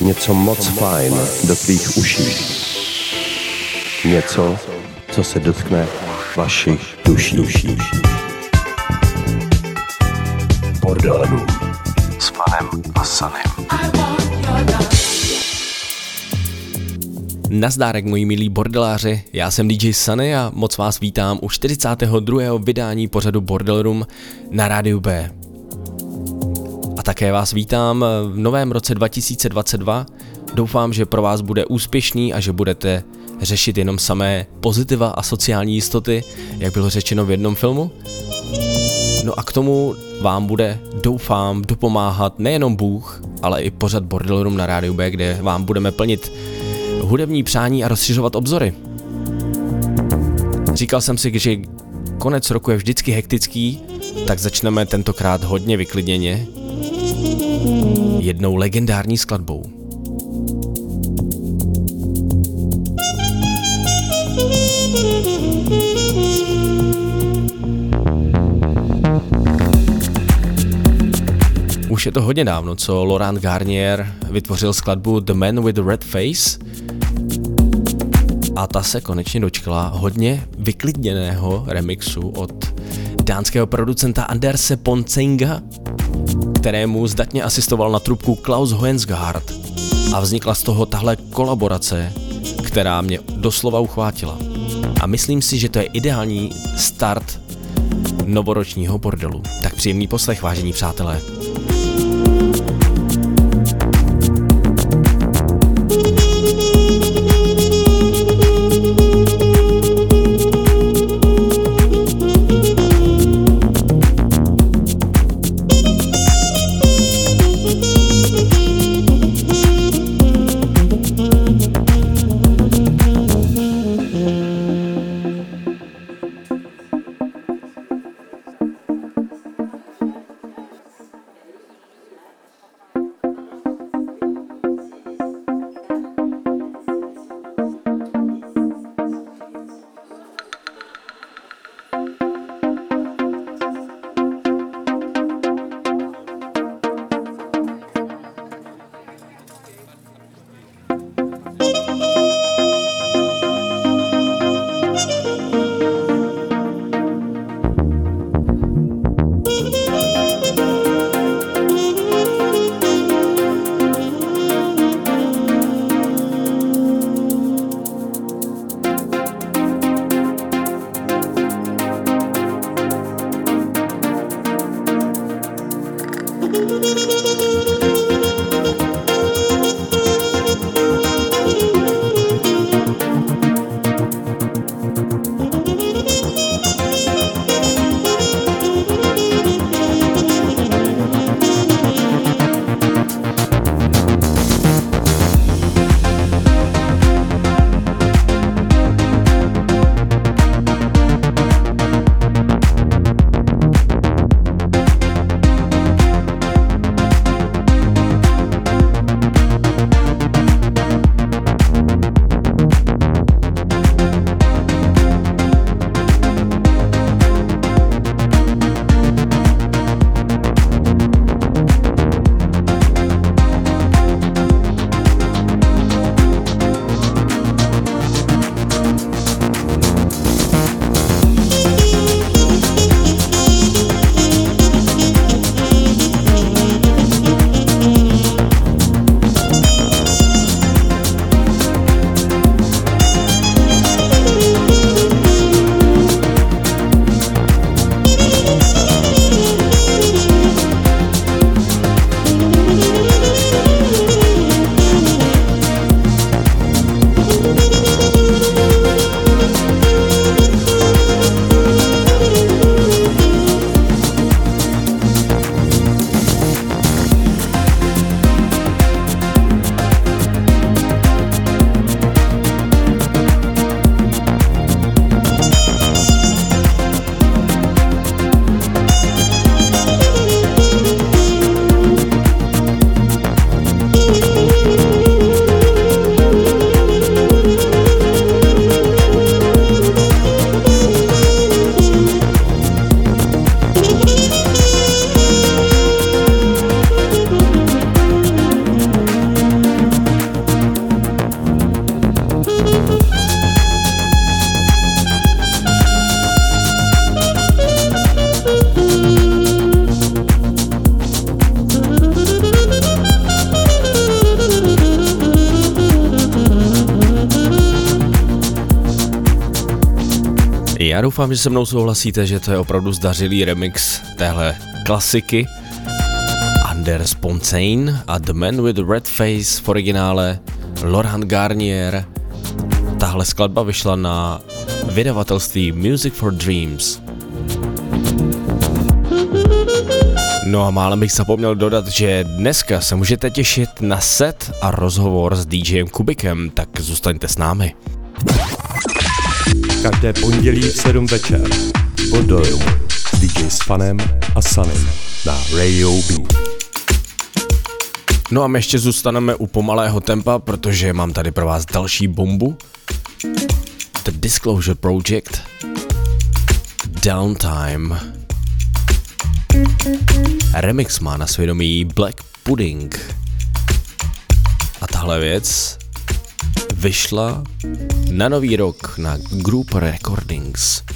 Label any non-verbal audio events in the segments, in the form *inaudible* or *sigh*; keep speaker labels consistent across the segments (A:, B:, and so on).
A: něco moc fajn do tvých uší. Něco, co se dotkne vašich duší. duší. Bordelů s Fanem a Sanem.
B: Nazdárek, moji milí bordeláři, já jsem DJ Sunny a moc vás vítám u 42. vydání pořadu Bordel Room na rádiu B. A také vás vítám v novém roce 2022. Doufám, že pro vás bude úspěšný a že budete řešit jenom samé pozitiva a sociální jistoty, jak bylo řečeno v jednom filmu. No a k tomu vám bude, doufám, dopomáhat nejenom Bůh, ale i pořad Bordel Room na rádiu B, kde vám budeme plnit hudební přání a rozšiřovat obzory. Říkal jsem si, že konec roku je vždycky hektický, tak začneme tentokrát hodně vyklidněně jednou legendární skladbou. Už je to hodně dávno, co Laurent Garnier vytvořil skladbu The Man with the Red Face a ta se konečně dočkala hodně vyklidněného remixu od dánského producenta Anderse Poncenga, kterému zdatně asistoval na trubku Klaus Hoensgaard a vznikla z toho tahle kolaborace, která mě doslova uchvátila. A myslím si, že to je ideální start novoročního bordelu. Tak příjemný poslech, vážení přátelé. Já doufám, že se mnou souhlasíte, že to je opravdu zdařilý remix téhle klasiky. Anders Poncein a The Man with the Red Face v originále Laurent Garnier. Tahle skladba vyšla na vydavatelství Music for Dreams. No a málem bych zapomněl dodat, že dneska se můžete těšit na set a rozhovor s DJem Kubikem, tak zůstaňte s námi.
A: Každé pondělí v 7 večer. Bodoju. S DJ Spanem a Sanem na Radio B.
B: No a my ještě zůstaneme u pomalého tempa, protože mám tady pro vás další bombu. The Disclosure Project. Downtime. Remix má na svědomí Black Pudding. A tahle věc vyšla na nový rok na Group Recordings.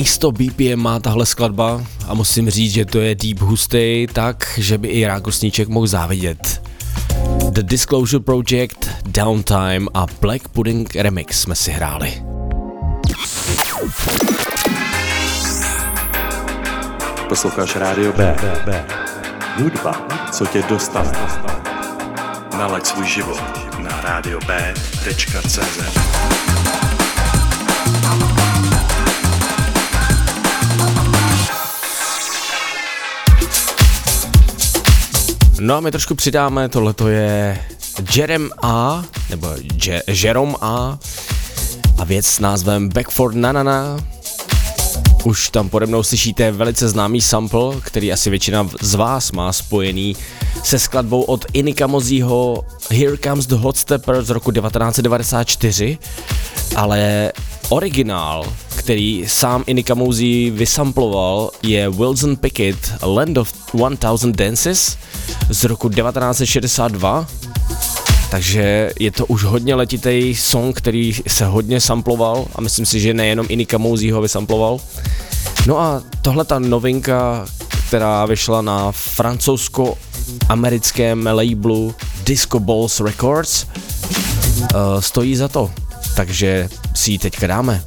B: Rovných 100 BPM má tahle skladba a musím říct, že to je deep hustý tak, že by i rákosníček mohl závidět. The Disclosure Project, Downtime a Black Pudding Remix jsme si hráli.
A: Posloucháš Rádio B. B. Hudba, co tě dostane. Nalaď svůj život na radiob.cz.
B: No a my trošku přidáme, tohle to je Jerem A, nebo Je- Jerome A. A věc s názvem Backford Nanana. Už tam pode mnou slyšíte velice známý sample, který asi většina z vás má spojený se skladbou od Inika Mozího Here Comes the Hot Stepper z roku 1994, ale originál, který sám Inika Mozí vysamploval, je Wilson Pickett Land of 1000 Dances z roku 1962. Takže je to už hodně letitý song, který se hodně samploval a myslím si, že nejenom Inika Mouzí ho vysamploval. No a tohle ta novinka, která vyšla na francouzsko-americkém labelu Disco Balls Records, uh, stojí za to. Takže si ji teďka dáme.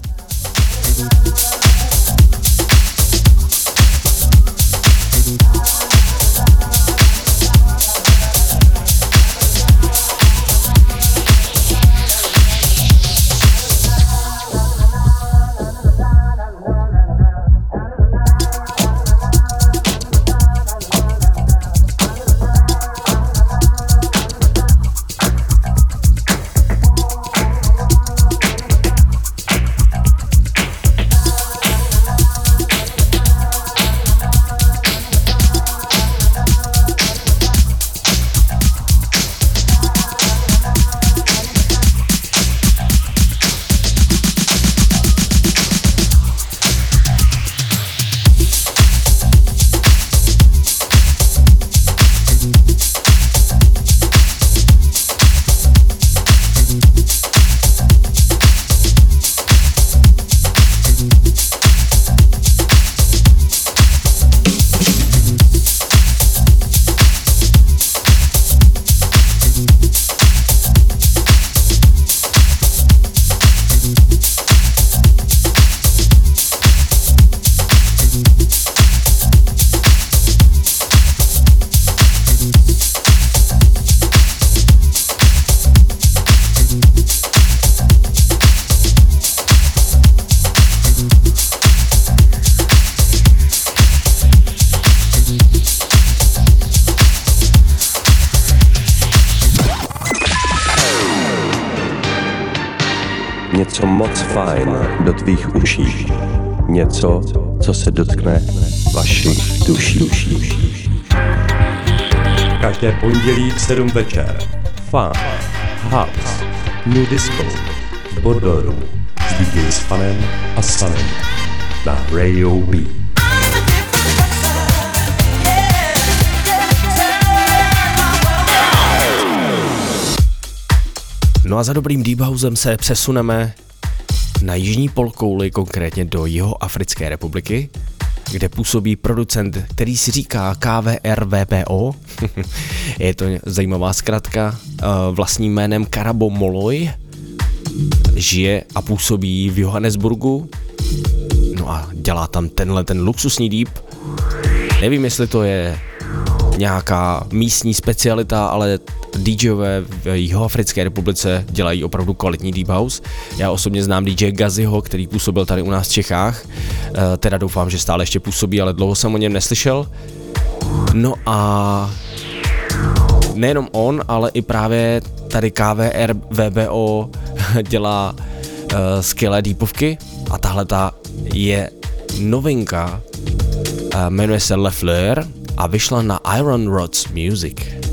A: 7 večer. Fun, House, New Disco, Bordelru s DJ s Fanem a Sanem na Radio B.
B: No a za dobrým Deep Housem se přesuneme na jižní polkouli, konkrétně do jeho Africké republiky, kde působí producent, který si říká KVRVPO. *laughs* je to zajímavá zkratka eh, vlastním jménem Karabo Moloj. Žije a působí v Johannesburgu. No a dělá tam tenhle ten luxusní deep. Nevím, jestli to je nějaká místní specialita, ale DJové v Jihoafrické republice dělají opravdu kvalitní deep house. Já osobně znám DJ Gaziho, který působil tady u nás v Čechách, eh, teda doufám, že stále ještě působí, ale dlouho jsem o něm neslyšel. No a nejenom on, ale i právě tady KVR VBO *laughs* dělá uh, skvělé deepovky a tahle ta je novinka, uh, jmenuje se Le Fleur a vyšla na Iron Rods Music.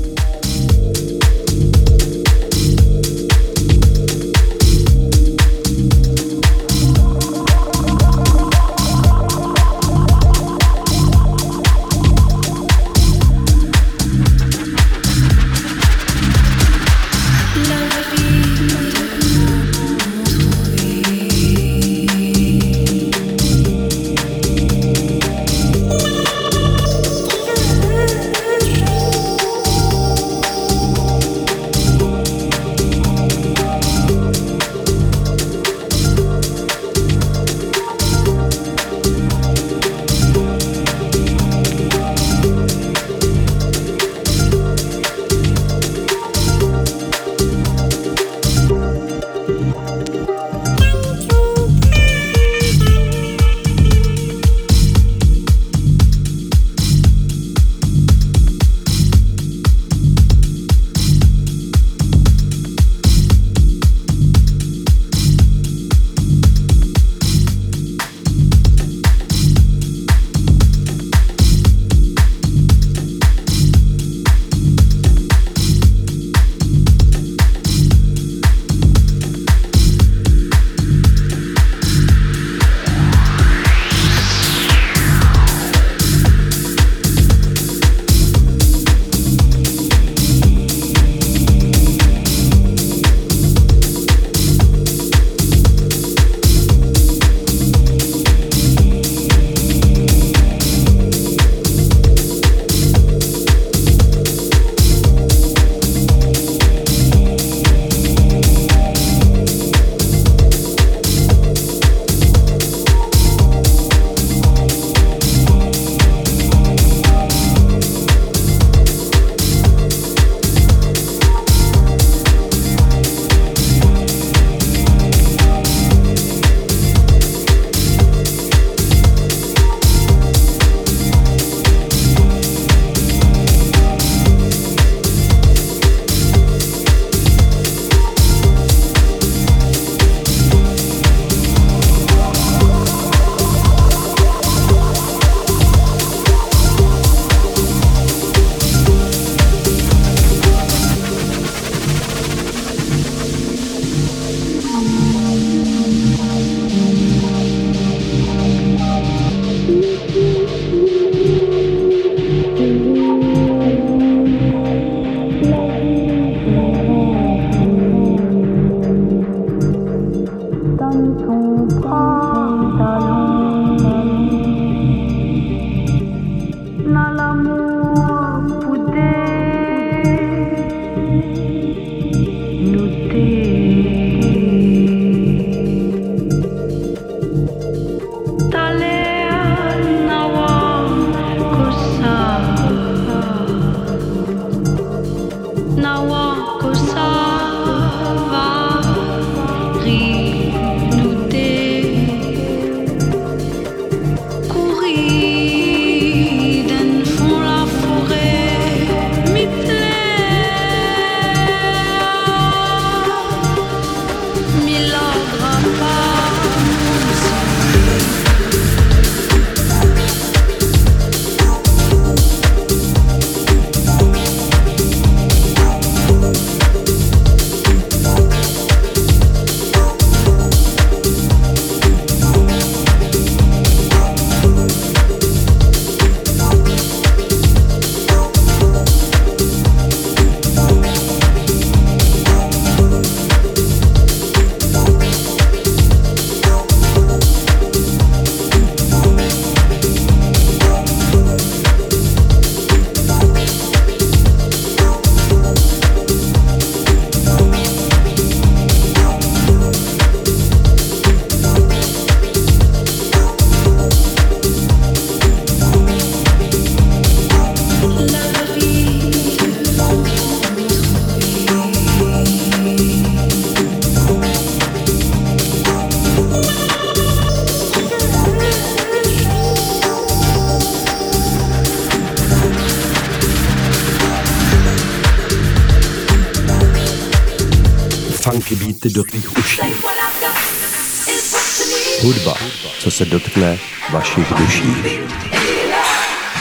C: Hudba, co se dotkne vašich duší.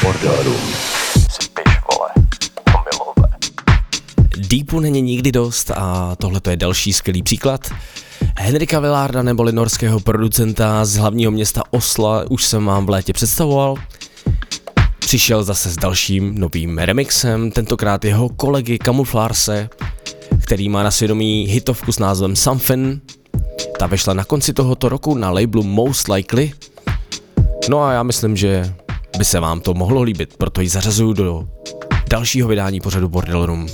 C: Bordelů.
B: Deepu není nikdy dost a tohle je další skvělý příklad. Henrika Villarda neboli norského producenta z hlavního města Osla už jsem vám v létě představoval. Přišel zase s dalším novým remixem, tentokrát jeho kolegy Kamuflárse, který má na svědomí hitovku s názvem Something. Ta vyšla na konci tohoto roku na labelu Most Likely. No a já myslím, že by se vám to mohlo líbit, proto ji zařazuju do dalšího vydání pořadu Bordel Room.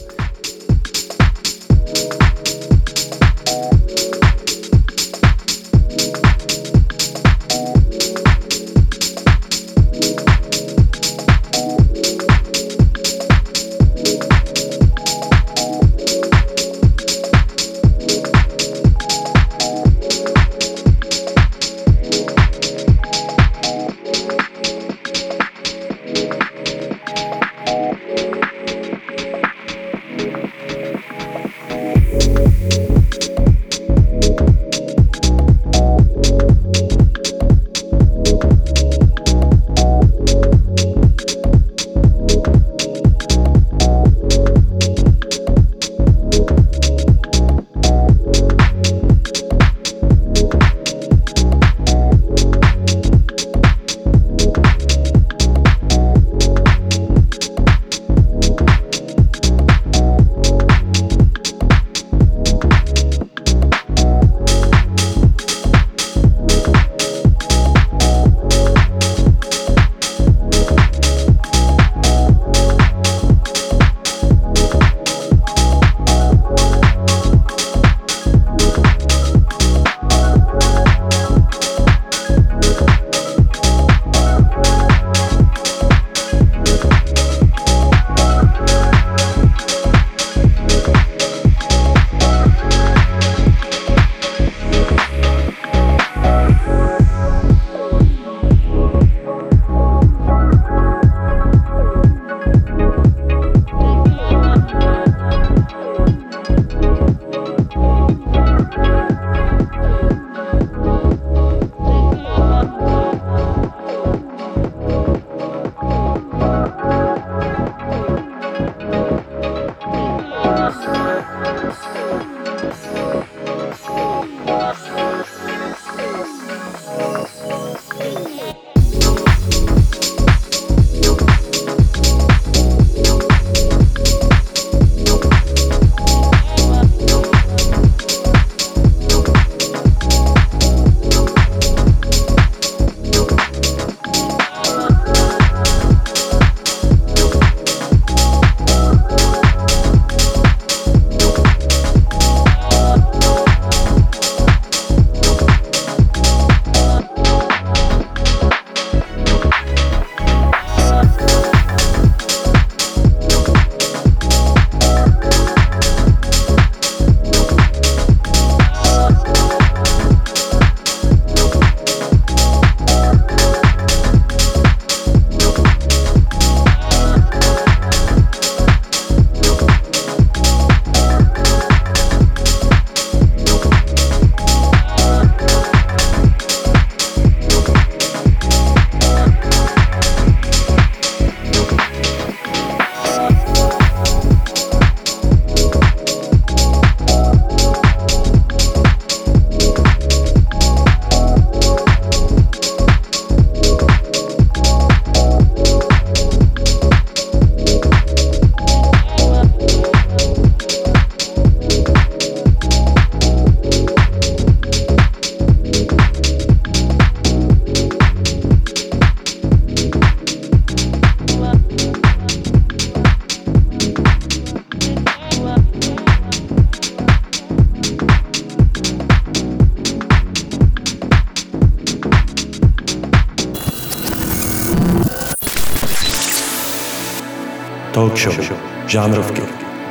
C: Žánrovky,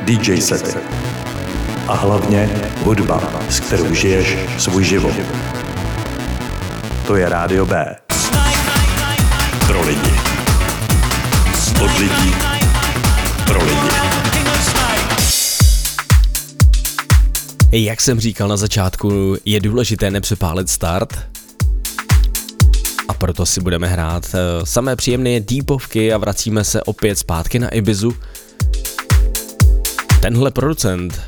C: DJ sety a hlavně hudba, s kterou žiješ svůj život. To je Rádio B. Pro lidi. Od lidí. Pro lidi.
B: Jak jsem říkal na začátku, je důležité nepřepálit start, a proto si budeme hrát eh, samé příjemné deepovky a vracíme se opět zpátky na Ibizu. Tenhle producent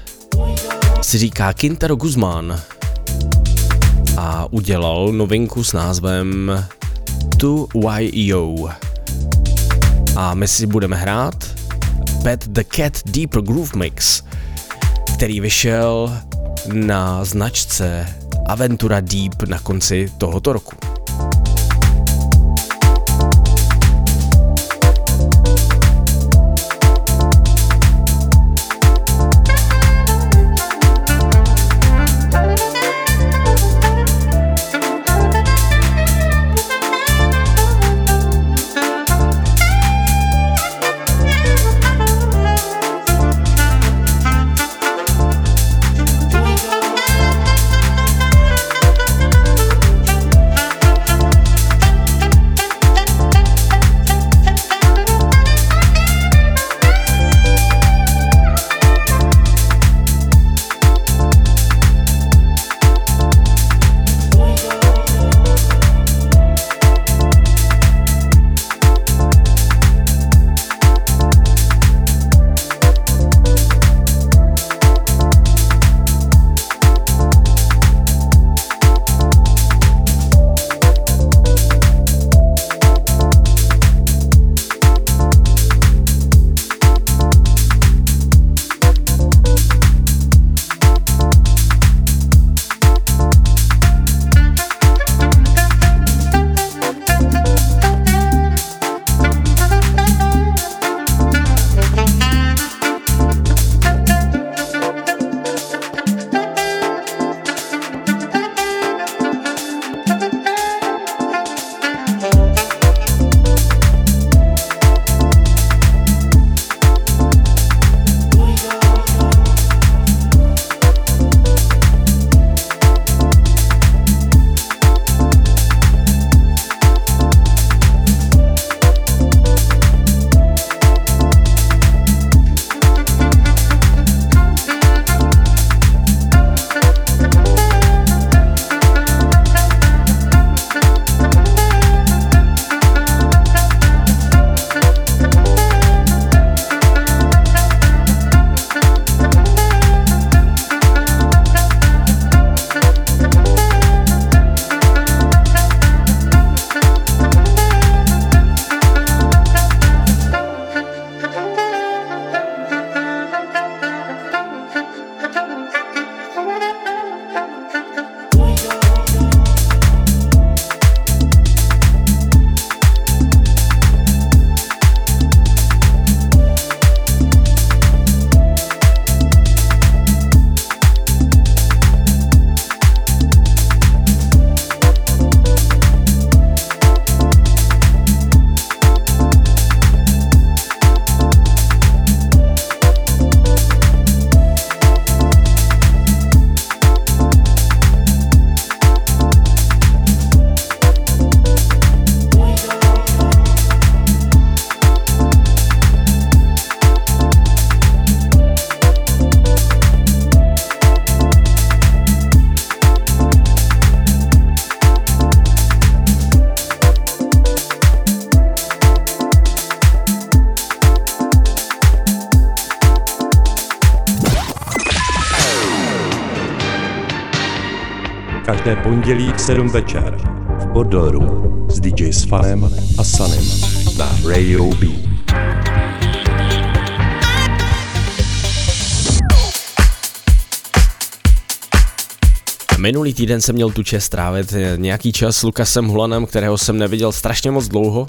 B: si říká Quintero Guzman a udělal novinku s názvem 2YO. A my si budeme hrát Pet the Cat Deeper Groove Mix, který vyšel na značce Aventura Deep na konci tohoto roku.
A: Pondělí v 7 večer v Bordel Room s DJ Sfanem a Sanem na Radio B.
B: Minulý týden jsem měl tu čest strávit nějaký čas s Lukasem Hulanem, kterého jsem neviděl strašně moc dlouho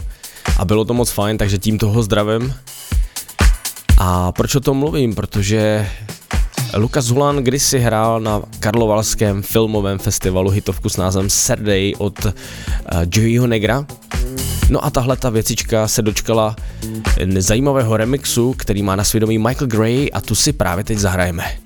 B: a bylo to moc fajn, takže tím toho zdravím. A proč o tom mluvím? Protože Lukas Hulan kdysi hrál na Karlovalském filmovém festivalu hitovku s názvem Saturday od uh, Joeyho Negra. No a tahle ta věcička se dočkala zajímavého remixu, který má na svědomí Michael Gray a tu si právě teď zahrajeme.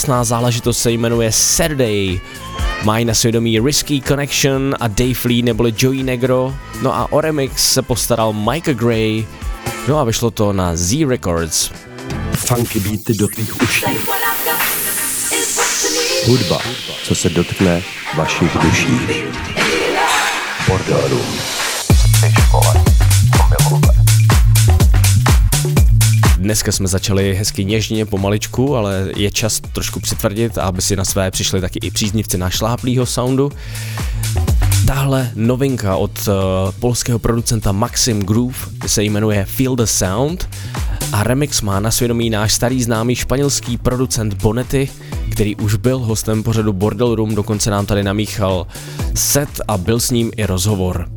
B: Krásná záležitost se jmenuje Saturday. Mají na svědomí Risky Connection a Dave Lee neboli Joey Negro, no a o remix se postaral Michael Gray, no a vyšlo to na Z Records.
C: Funky beaty do tvých uší. Hudba, co se dotkne vašich duší. Bordel
B: Dneska jsme začali hezky něžně, pomaličku, ale je čas trošku přitvrdit, aby si na své přišli taky i příznivci našláplýho soundu. Tahle novinka od uh, polského producenta Maxim Groove se jmenuje Feel the Sound a remix má na svědomí náš starý známý španělský producent Bonetti, který už byl hostem pořadu Bordel Room, dokonce nám tady namíchal set a byl s ním i rozhovor.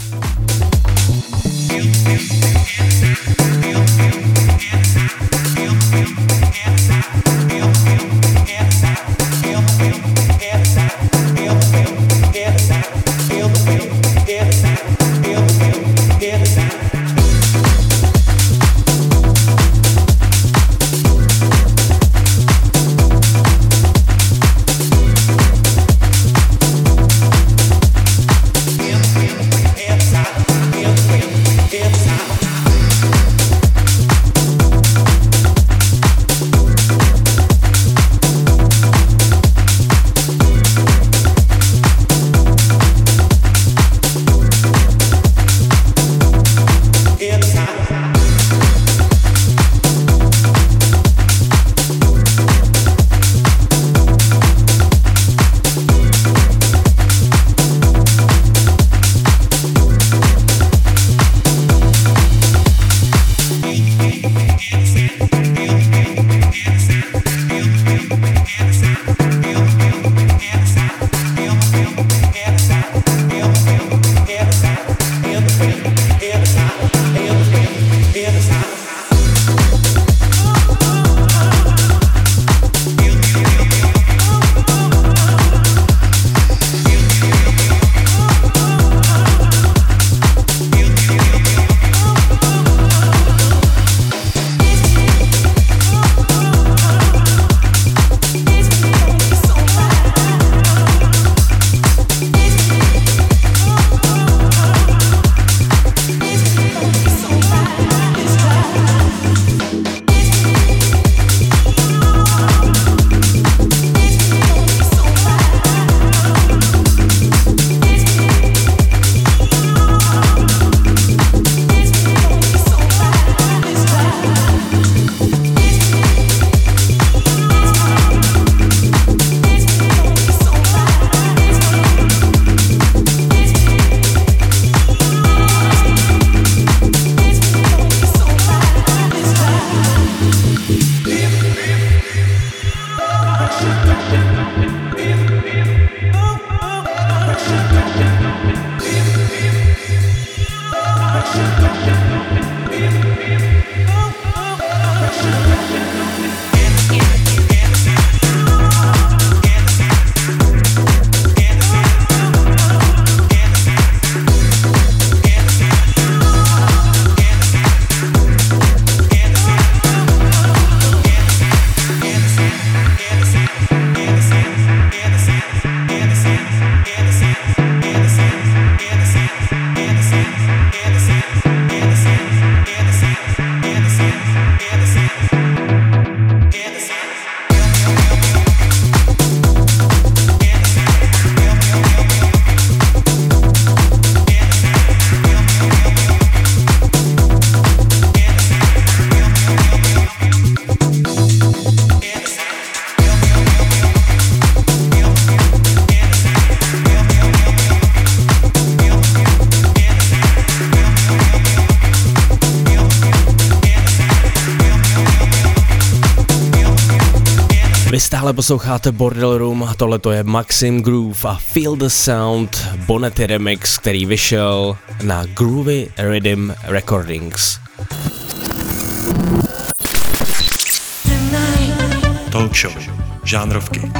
B: Stále posloucháte Bordel Room a tohle to je Maxim Groove a Feel the Sound Bonety Remix, který vyšel na Groovy Rhythm Recordings.
C: Talk show, žánrovky,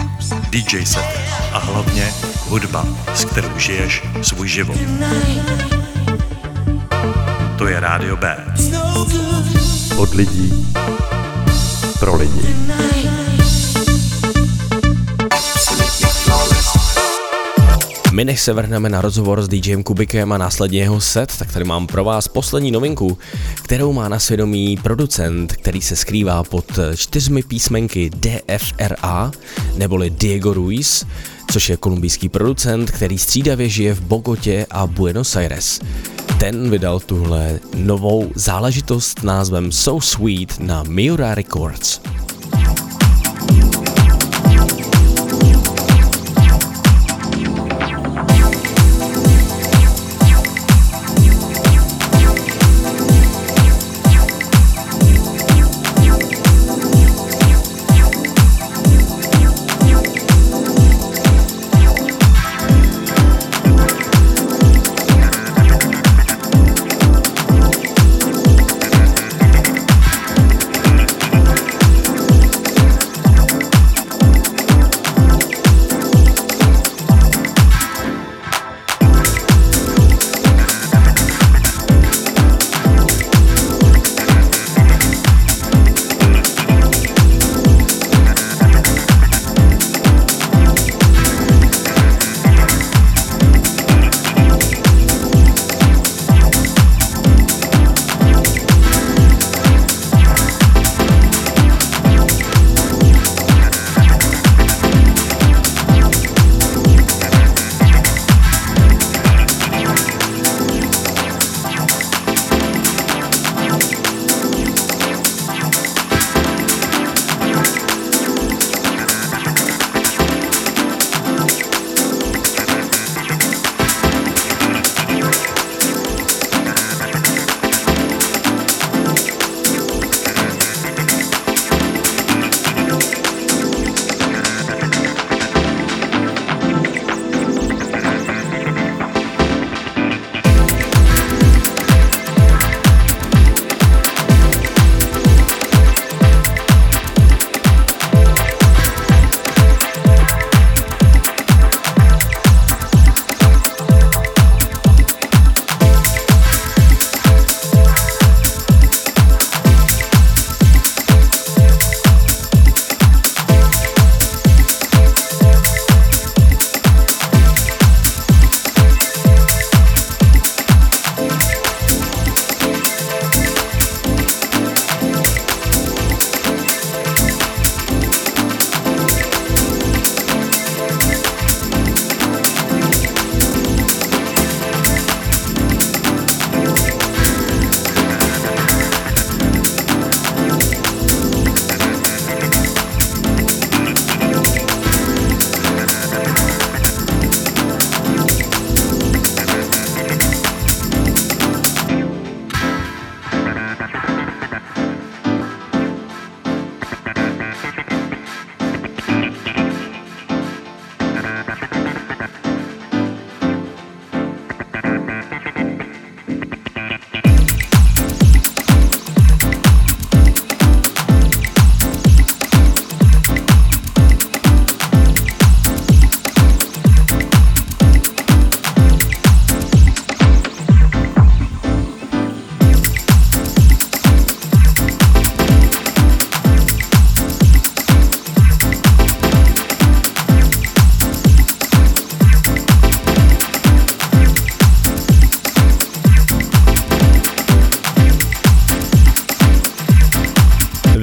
C: DJ set a hlavně hudba, s kterou žiješ svůj život. To je Rádio B.
A: Od lidí pro lidi.
B: My než se vrhneme na rozhovor s DJem Kubikem a následně jeho set, tak tady mám pro vás poslední novinku, kterou má na svědomí producent, který se skrývá pod čtyřmi písmenky DFRA, neboli Diego Ruiz, což je kolumbijský producent, který střídavě žije v Bogotě a Buenos Aires. Ten vydal tuhle novou záležitost názvem So Sweet na Miura Records.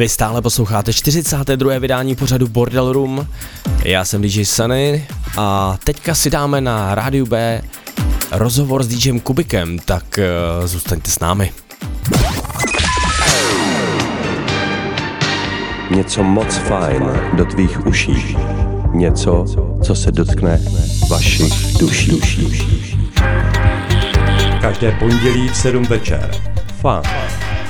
B: Vy stále posloucháte 42. vydání pořadu Bordel Room. Já jsem DJ Sunny a teďka si dáme na rádiu B rozhovor s DJem Kubikem, tak uh, zůstaňte s námi.
A: Něco moc fajn do tvých uší. Něco, co se dotkne vašich duší. Každé pondělí v 7 večer. Fun,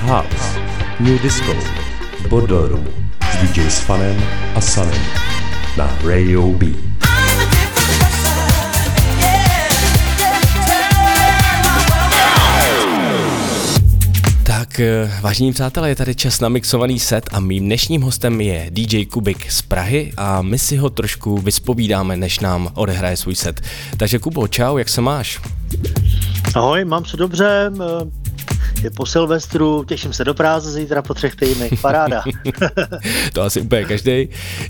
A: House, New Disco, Bodoru s DJ Fanem a Sanem na Radio B.
B: Tak, eh, vážení přátelé, je tady čas na mixovaný set a mým dnešním hostem je DJ Kubik z Prahy a my si ho trošku vyspovídáme, než nám odehraje svůj set. Takže Kubo, čau, jak se máš?
D: Ahoj, mám se dobře, je po Silvestru, těším se do práce zítra po třech týdnech, paráda. *laughs*
B: to asi úplně každý,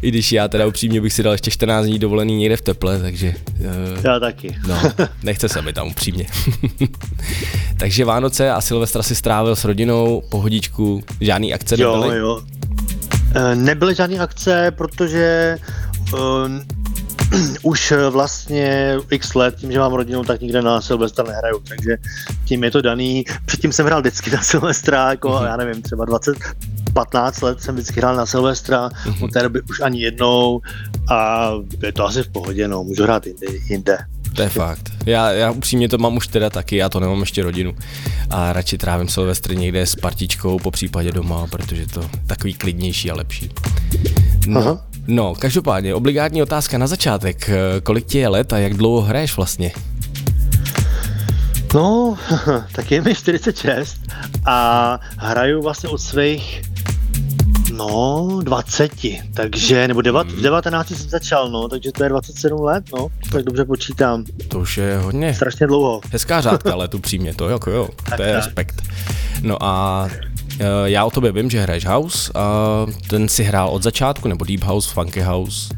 B: i když já teda upřímně bych si dal ještě 14 dní dovolený někde v teple, takže...
D: Uh, já taky.
B: no, nechce se mi tam upřímně. *laughs* takže Vánoce a Silvestra si strávil s rodinou, pohodičku, žádný akce
D: jo,
B: nebyly?
D: Jo, eh, Nebyly žádné akce, protože uh, *clears throat* už vlastně x let, tím, že mám rodinu, tak nikde na Silvestra nehraju, takže tím je to daný. Předtím jsem hrál vždycky na Silvestra, jako mm-hmm. já nevím, třeba 20, 15 let jsem vždycky hrál na Silvestra, mm-hmm. od té doby už ani jednou a je to asi v pohodě, no, můžu hrát jinde. jinde.
B: To je fakt. Já, já upřímně to mám už teda taky, já to nemám ještě rodinu. A radši trávím Silvestry někde s partičkou, po případě doma, protože to takový klidnější a lepší. No, Aha. No, každopádně, obligátní otázka na začátek. Kolik ti je let a jak dlouho hraješ vlastně?
D: No, *laughs* tak je mi 46 a hraju vlastně od svých No, 20, takže, nebo devat, v 19 jsem začal, no, takže to je 27 let, no, tak dobře počítám.
B: To už je hodně.
D: Strašně dlouho.
B: Hezká řádka, *laughs* ale tu přímě, to jako jo, to je tak. respekt. No a eh, já o tobě vím, že hraješ house a ten si hrál od začátku, nebo deep house, funky house?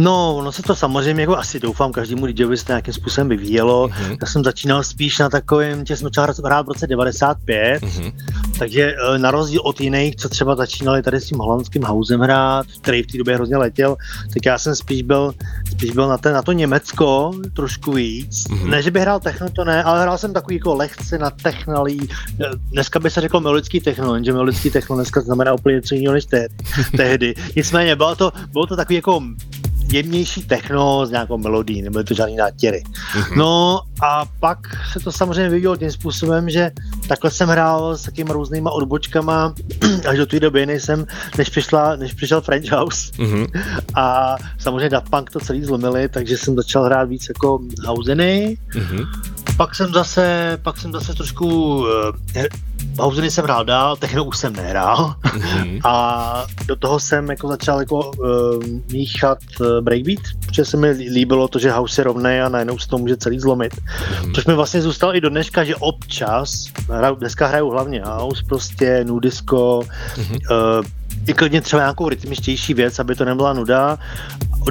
D: No, ono se to samozřejmě, jako asi doufám, každému DJovi se nějakým způsobem vyvíjelo. Mm-hmm. Já jsem začínal spíš na takovém, že jsem začal hrát v roce 95, mm-hmm. takže e, na rozdíl od jiných, co třeba začínali tady s tím holandským housem hrát, který v té době hrozně letěl, tak já jsem spíš byl, spíš byl na, ten, na to Německo trošku víc. Mm-hmm. Ne, že bych hrál techno, to ne, ale hrál jsem takový jako lehce na technolí. E, dneska by se řekl melodický techno, jenže melodický techno dneska znamená úplně něco jiného než *laughs* tehdy. Nicméně bylo to, bylo to takový jako jemnější techno s nějakou melodií, nebyly to žádný nátěry. Mm-hmm. No a pak se to samozřejmě vyvíjelo tím způsobem, že takhle jsem hrál s takými různýma odbočkama *clears throat* až do té doby, než jsem, než, přišla, než přišel French House. Mm-hmm. *laughs* A samozřejmě Daft Punk to celý zlomili, takže jsem začal hrát víc jako houseny. Mm-hmm. Pak jsem zase, pak jsem zase trošku uh, jsem hrál dál, techno už jsem nehrál mm-hmm. *laughs* a do toho jsem jako začal jako uh, míchat uh, breakbeat, protože se mi líbilo to, že house je rovný a najednou se to může celý zlomit. Mm-hmm. Což mi vlastně zůstalo i do dneška, že občas, hraju, dneska hraju hlavně house, prostě nudisko, mm-hmm. uh, i klidně třeba nějakou rytmičtější věc, aby to nebyla nuda.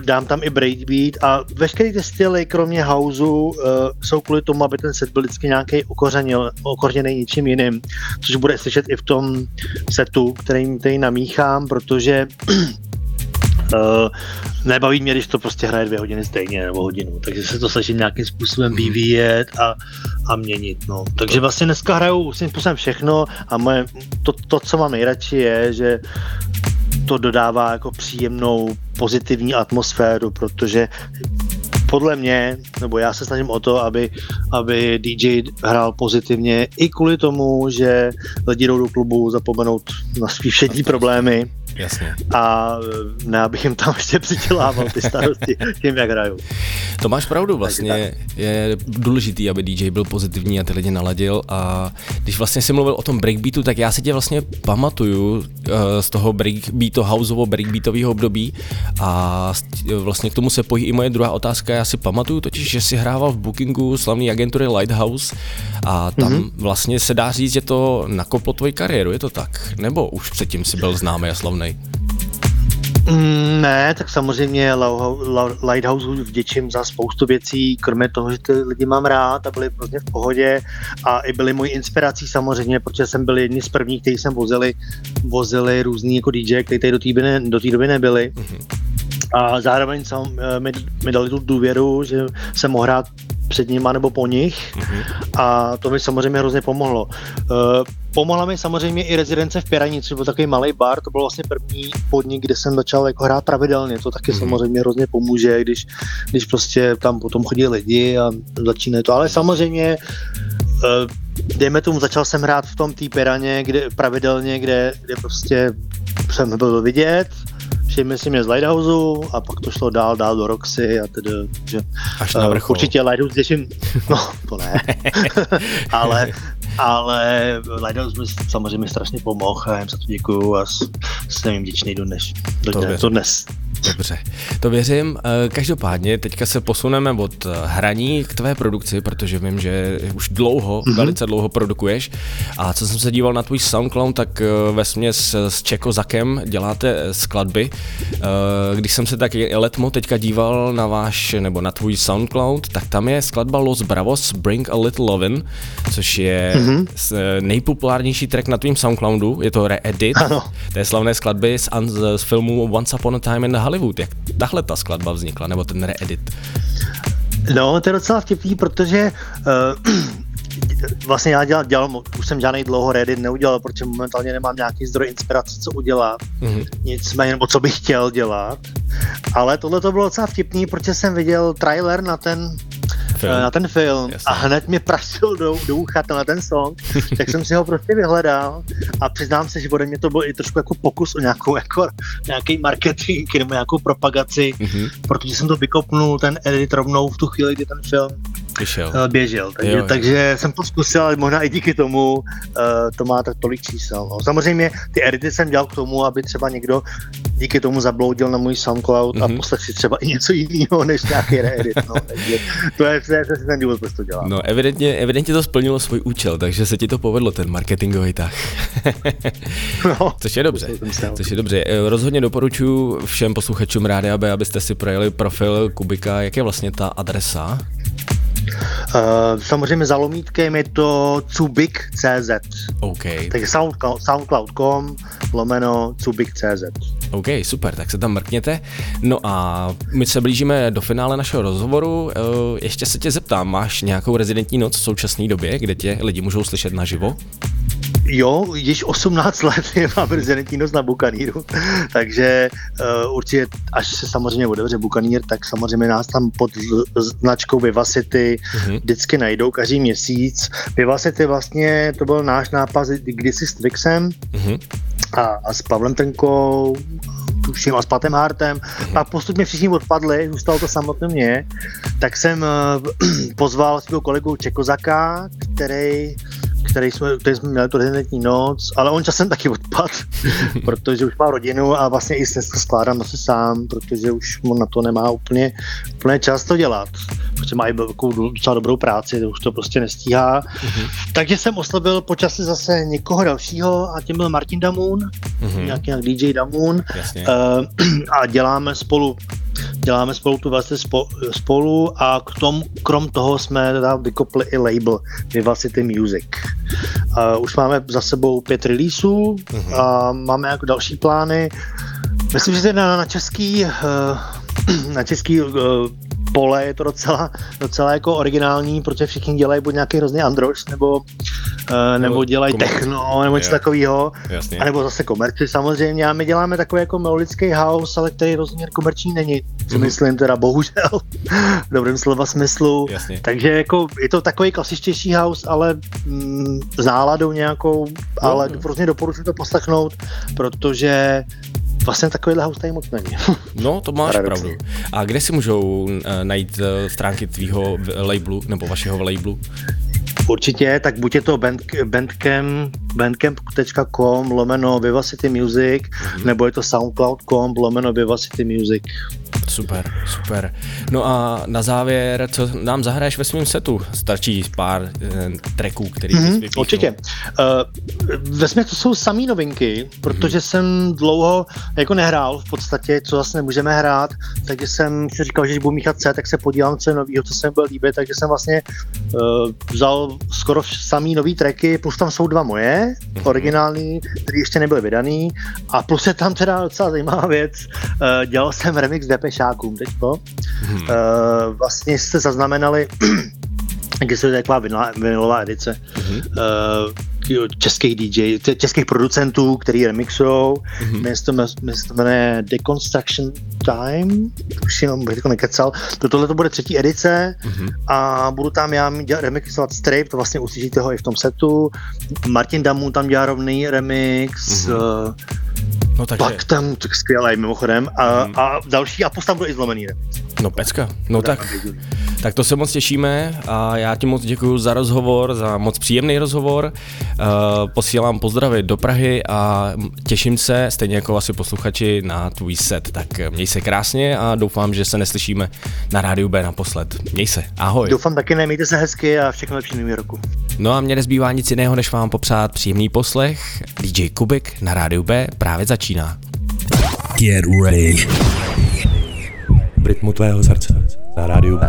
D: Dám tam i breakbeat a veškeré ty styly, kromě houseu, uh, jsou kvůli tomu, aby ten set byl vždycky nějaký okořeněný něčím jiným, což bude slyšet i v tom setu, který, který namíchám, protože *clears throat* nebaví mě, když to prostě hraje dvě hodiny stejně nebo hodinu, takže se to snažím nějakým způsobem mhm. vyvíjet a, a měnit. No. Takže vlastně dneska hraju svým způsobem všechno a moje, to, to, co mám nejradši je, že to dodává jako příjemnou pozitivní atmosféru, protože podle mě, nebo já se snažím o to, aby, aby DJ hrál pozitivně i kvůli tomu, že lidi jdou do klubu zapomenout na svý všední problémy
B: Jasně.
D: A ne, abych jim tam ještě přidělával ty starosti *laughs* tím, jak hraju.
B: To máš pravdu, vlastně je důležitý, aby DJ byl pozitivní a ty lidi naladil a když vlastně si mluvil o tom breakbeatu, tak já si tě vlastně pamatuju uh, z toho breakbeatu, houseovo breakbeatového období a vlastně k tomu se pojí i moje druhá otázka, já si pamatuju totiž, že si hrával v bookingu slavné agentury Lighthouse a tam mm-hmm. vlastně se dá říct, že to nakoplo tvoji kariéru, je to tak? Nebo už předtím si byl známý a slavný?
D: Mm, ne, tak samozřejmě Lighthouse vděčím za spoustu věcí, kromě toho, že ty lidi mám rád a byli prostě v pohodě a i byli mojí inspirací samozřejmě, protože jsem byl jedni z prvních, kteří jsem vozili, vozili různý jako DJ, kteří tady do té doby, do doby nebyli. Mm-hmm. A zároveň sam, eh, mi, mi dali tu důvěru, že jsem mohl hrát před nima nebo po nich mm-hmm. a to mi samozřejmě hrozně pomohlo. Uh, pomohla mi samozřejmě i rezidence v Pirani, což byl takový malý bar, to byl vlastně první podnik, kde jsem začal jako hrát pravidelně, to taky mm-hmm. samozřejmě hrozně pomůže, když, když prostě tam potom chodí lidi a začínají to, ale samozřejmě uh, dejme tomu, začal jsem hrát v tom té Piraně, kde pravidelně, kde, kde prostě jsem byl vidět, všimli si mě z Lighthouse a pak to šlo dál, dál do Roxy a tedy, že
B: Až na vrchol.
D: určitě Lighthouse těším, *laughs* no to ne, *laughs* ale, ale Lighthouse mi samozřejmě strašně pomohl a jim za to děkuju a jsem jim vděčný do dnes. Do, dnes, do dnes.
B: Dobře, to věřím. Eh, každopádně teďka se posuneme od eh, hraní k tvé produkci, protože vím, že už dlouho, mm-hmm. velice dlouho produkuješ. A co jsem se díval na tvůj SoundCloud, tak eh, ve směs s Čeko Zakem děláte skladby. Když jsem se tak letmo teďka díval na váš, nebo na tvůj SoundCloud, tak tam je skladba Los Bravos Bring a Little Lovin, což je mm-hmm. Nejpopulárnější track na tvým SoundCloudu. Je to re-edit. Ano. Je slavné skladby z, z filmu Once Upon a Time in the Hollywood. Jak tahle ta skladba vznikla, nebo ten reedit?
D: No, to je docela vtipný, protože uh, *clears throat* vlastně já dělal, dělal, už jsem žádný dlouho Reddit neudělal, protože momentálně nemám nějaký zdroj inspirace, co udělat. Mm-hmm. Nicméně, nebo co bych chtěl dělat. Ale tohle to bylo docela vtipný, protože jsem viděl trailer na ten film. na ten film Jasně. a hned mě prašil do, do ucha na ten song, *laughs* tak jsem si ho prostě vyhledal a přiznám se, že ode mě to byl i trošku jako pokus o nějakou, jako, nějaký marketing nebo nějakou propagaci, mm-hmm. protože jsem to vykopnul ten edit rovnou v tu chvíli, kdy ten film
B: Vyšel.
D: Eh, běžel. Takže, jo, jo. takže jsem to zkusil, ale možná i díky tomu uh, to má tak tolik čísel. No. Samozřejmě ty edity jsem dělal k tomu, aby třeba někdo díky tomu zabloudil na můj SoundCloud mm-hmm. a mhm. poslech si třeba i něco jiného než nějaký reedit. No. *laughs* takže to je, to je ten důvod, proč to dělám.
B: No evidentně, evidentně to splnilo svůj účel, takže se ti to povedlo, ten marketingový tah. *laughs* no, což je dobře. Což je dobře. Eh, rozhodně doporučuji všem posluchačům rádi, aby, abyste si projeli profil Kubika. Jak je vlastně ta adresa?
D: Uh, samozřejmě za lomítkem je to cubik.cz.
B: OK.
D: Takže soundcloud, soundcloud.com lomeno cubik.cz.
B: OK, super, tak se tam mrkněte. No a my se blížíme do finále našeho rozhovoru. Uh, ještě se tě zeptám, máš nějakou rezidentní noc v současné době, kde tě lidi můžou slyšet naživo?
D: Jo, již 18 *laughs* let mám rezidentní na Bukaníru, takže uh, určitě, až se samozřejmě otevře Bukanír, tak samozřejmě nás tam pod značkou Vivacity mm-hmm. vždycky najdou každý měsíc. Vivacity vlastně, to byl náš nápad kdysi s Twixem mm-hmm. a, a s Pavlem Tenkou, tuším, a s Patem Hartem. Mm-hmm. Pak postupně všichni odpadli, zůstalo to samotné mě, tak jsem uh, *clears throat* pozval svého kolegu Čekozaka, který který jsme, který jsme měli tu rezidentní noc, ale on časem taky odpad, *laughs* protože už má rodinu a vlastně i se skládám zase sám, protože už on na to nemá úplně, úplně čas to dělat, protože má i velkou, docela dobrou práci, to už to prostě nestíhá. Mm-hmm. Takže jsem oslovil počasí zase někoho dalšího a tím byl Martin Damun, mm-hmm. DJ Damun uh, a děláme spolu děláme spolu tu vlastně spolu a k tomu, krom toho jsme teda vykopli i label Vivacity Music. Uh, už máme za sebou pět releaseů uh-huh. a máme jako další plány. Myslím, že na, na český uh, *clears throat* na český uh, pole je to docela, docela jako originální, protože všichni dělají buď nějaký hrozný androš, nebo, uh, nebo dělají komerci. techno, nebo něco takového, a nebo zase komerci samozřejmě. A my děláme takový jako melodický house, ale který rozměr komerční není, si mm-hmm. myslím teda bohužel, *laughs* v dobrém slova smyslu. Jasně. Takže jako je to takový klasičtější house, ale mm, s náladou nějakou, ale no. prostě doporučuji to poslechnout, protože Vlastně takovýhle house tady moc není. *laughs*
B: no, to máš pravdu. A kde si můžou uh, najít uh, stránky tvýho labelu nebo vašeho labelu?
D: Určitě, tak buď je to band, bandcamp, bandcamp.com lomeno Vivacity Music, mm-hmm. nebo je to soundcloud.com lomeno Vivacity Music.
B: Super, super. No a na závěr, co nám zahraješ ve svém setu? Starčí pár eh, tracků, který mm-hmm,
D: Určitě. Uh, ve to jsou samý novinky, protože mm-hmm. jsem dlouho jako nehrál v podstatě, co vlastně můžeme hrát, takže jsem si říkal, že když budu míchat set, tak se podívám, co je novýho, co se mi bude líbit, takže jsem vlastně uh, vzal skoro samý nový tracky, plus tam jsou dva moje, mm-hmm. originální, které ještě nebyly vydaný, a plus je tam teda docela zajímavá věc, uh, dělal jsem remix Depeche Čákům teďko. Hmm. Uh, vlastně jste zaznamenali, *clears throat* když je taková vinilová edice hmm. uh, českých DJ, českých producentů, který remixují. Hmm. Mě se to jmenuje Deconstruction Time, už jenom bych to nekecal. To, tohle to bude třetí edice hmm. a budu tam já remixovat Strape, to vlastně uslyšíte ho i v tom setu. Martin Damu tam dělá rovný remix. Hmm. Uh, No, takže... Pak tam tak skvělý mimochodem a, hmm. a další a postav do i zlomený
B: No pecka, no tak, Tak to se moc těšíme a já ti moc děkuji za rozhovor, za moc příjemný rozhovor. Uh, posílám pozdravy do Prahy a těším se, stejně jako asi posluchači, na tvůj set. Tak měj se krásně a doufám, že se neslyšíme na rádiu B naposled. Měj se, ahoj.
D: Doufám taky ne, mějte se hezky a všechno lepší nový roku.
B: No a mě nezbývá nic jiného, než vám popřát příjemný poslech. DJ Kubik na rádiu B právě začíná. Get ready
A: v rytmu tvého srdce na rádiu B.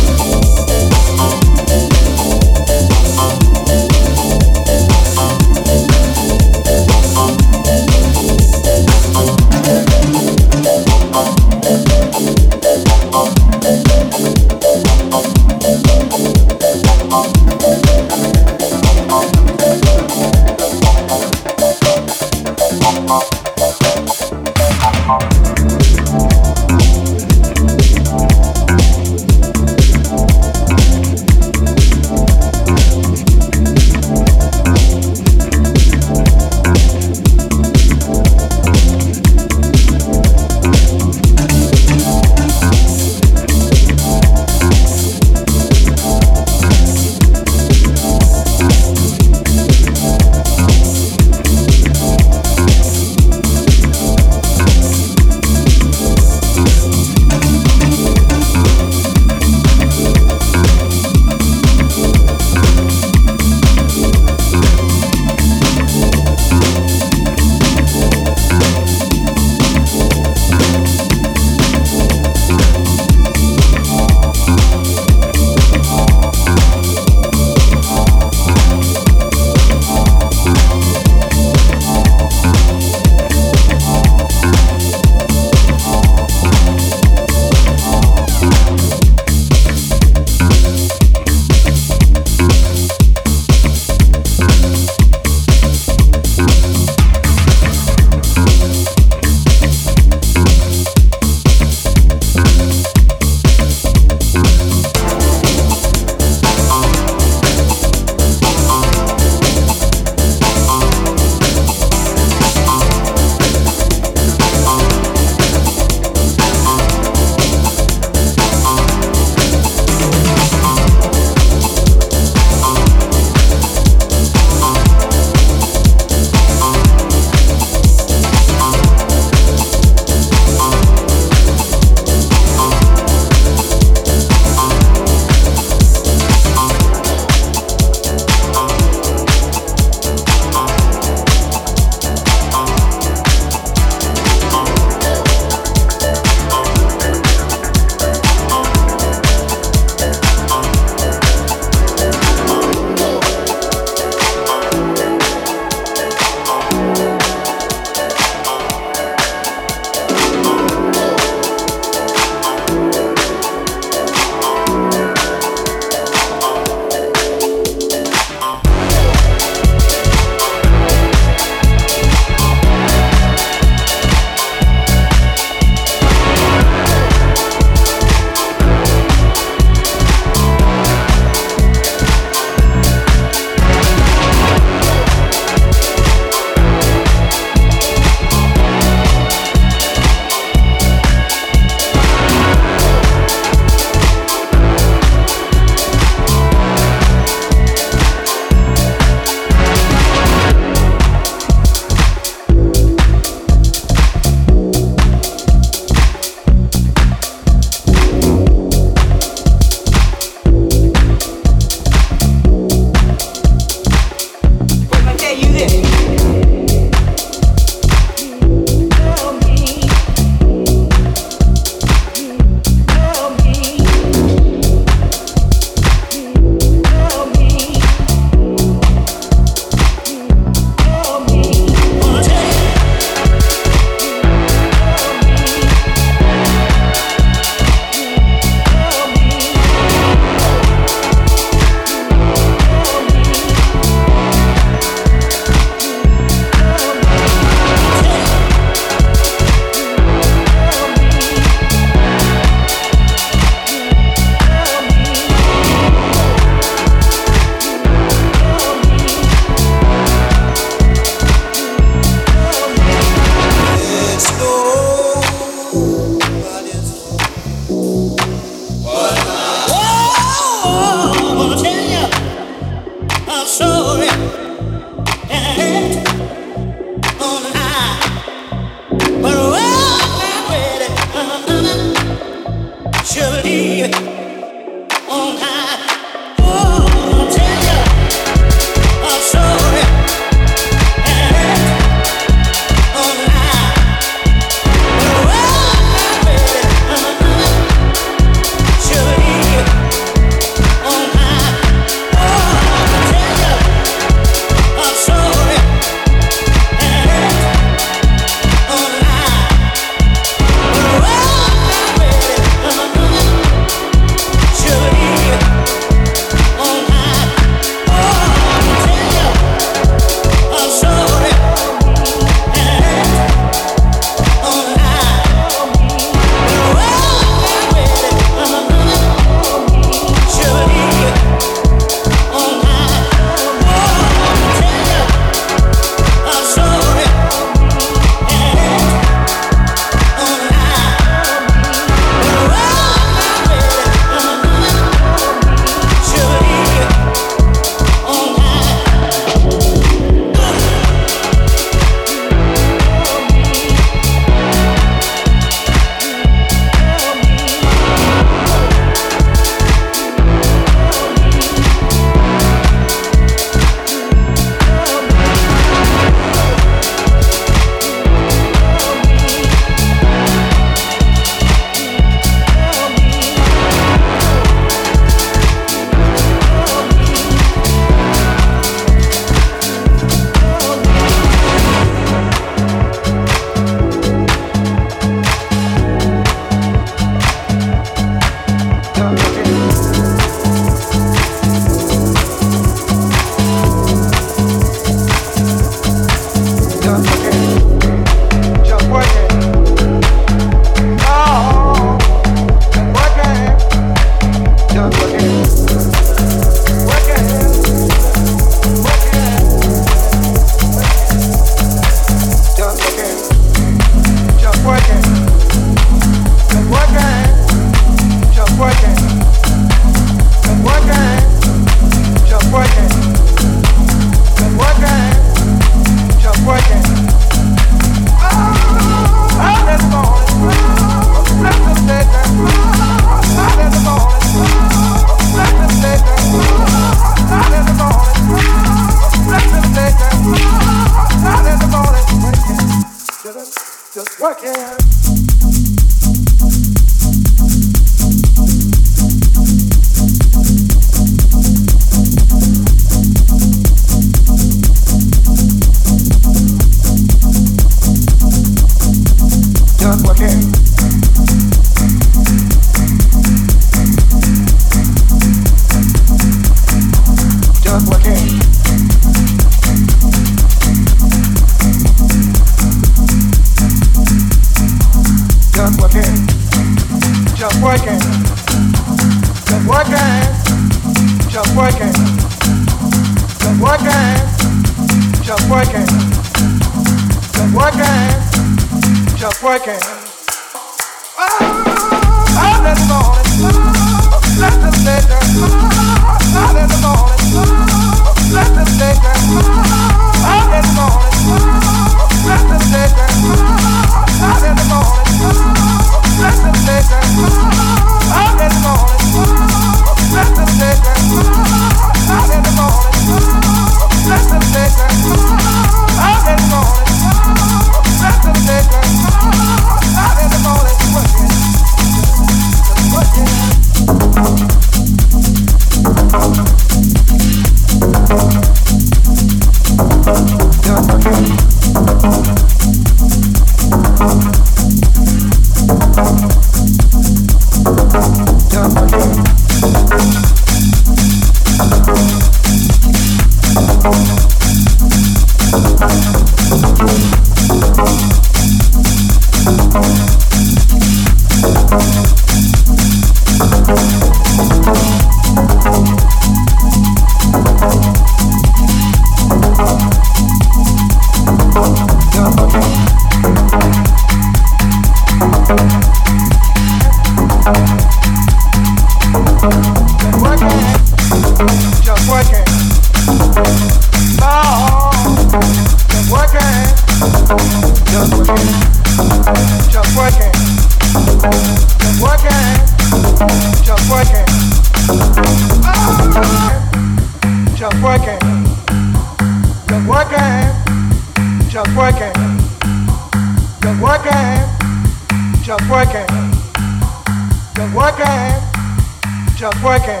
E: Working.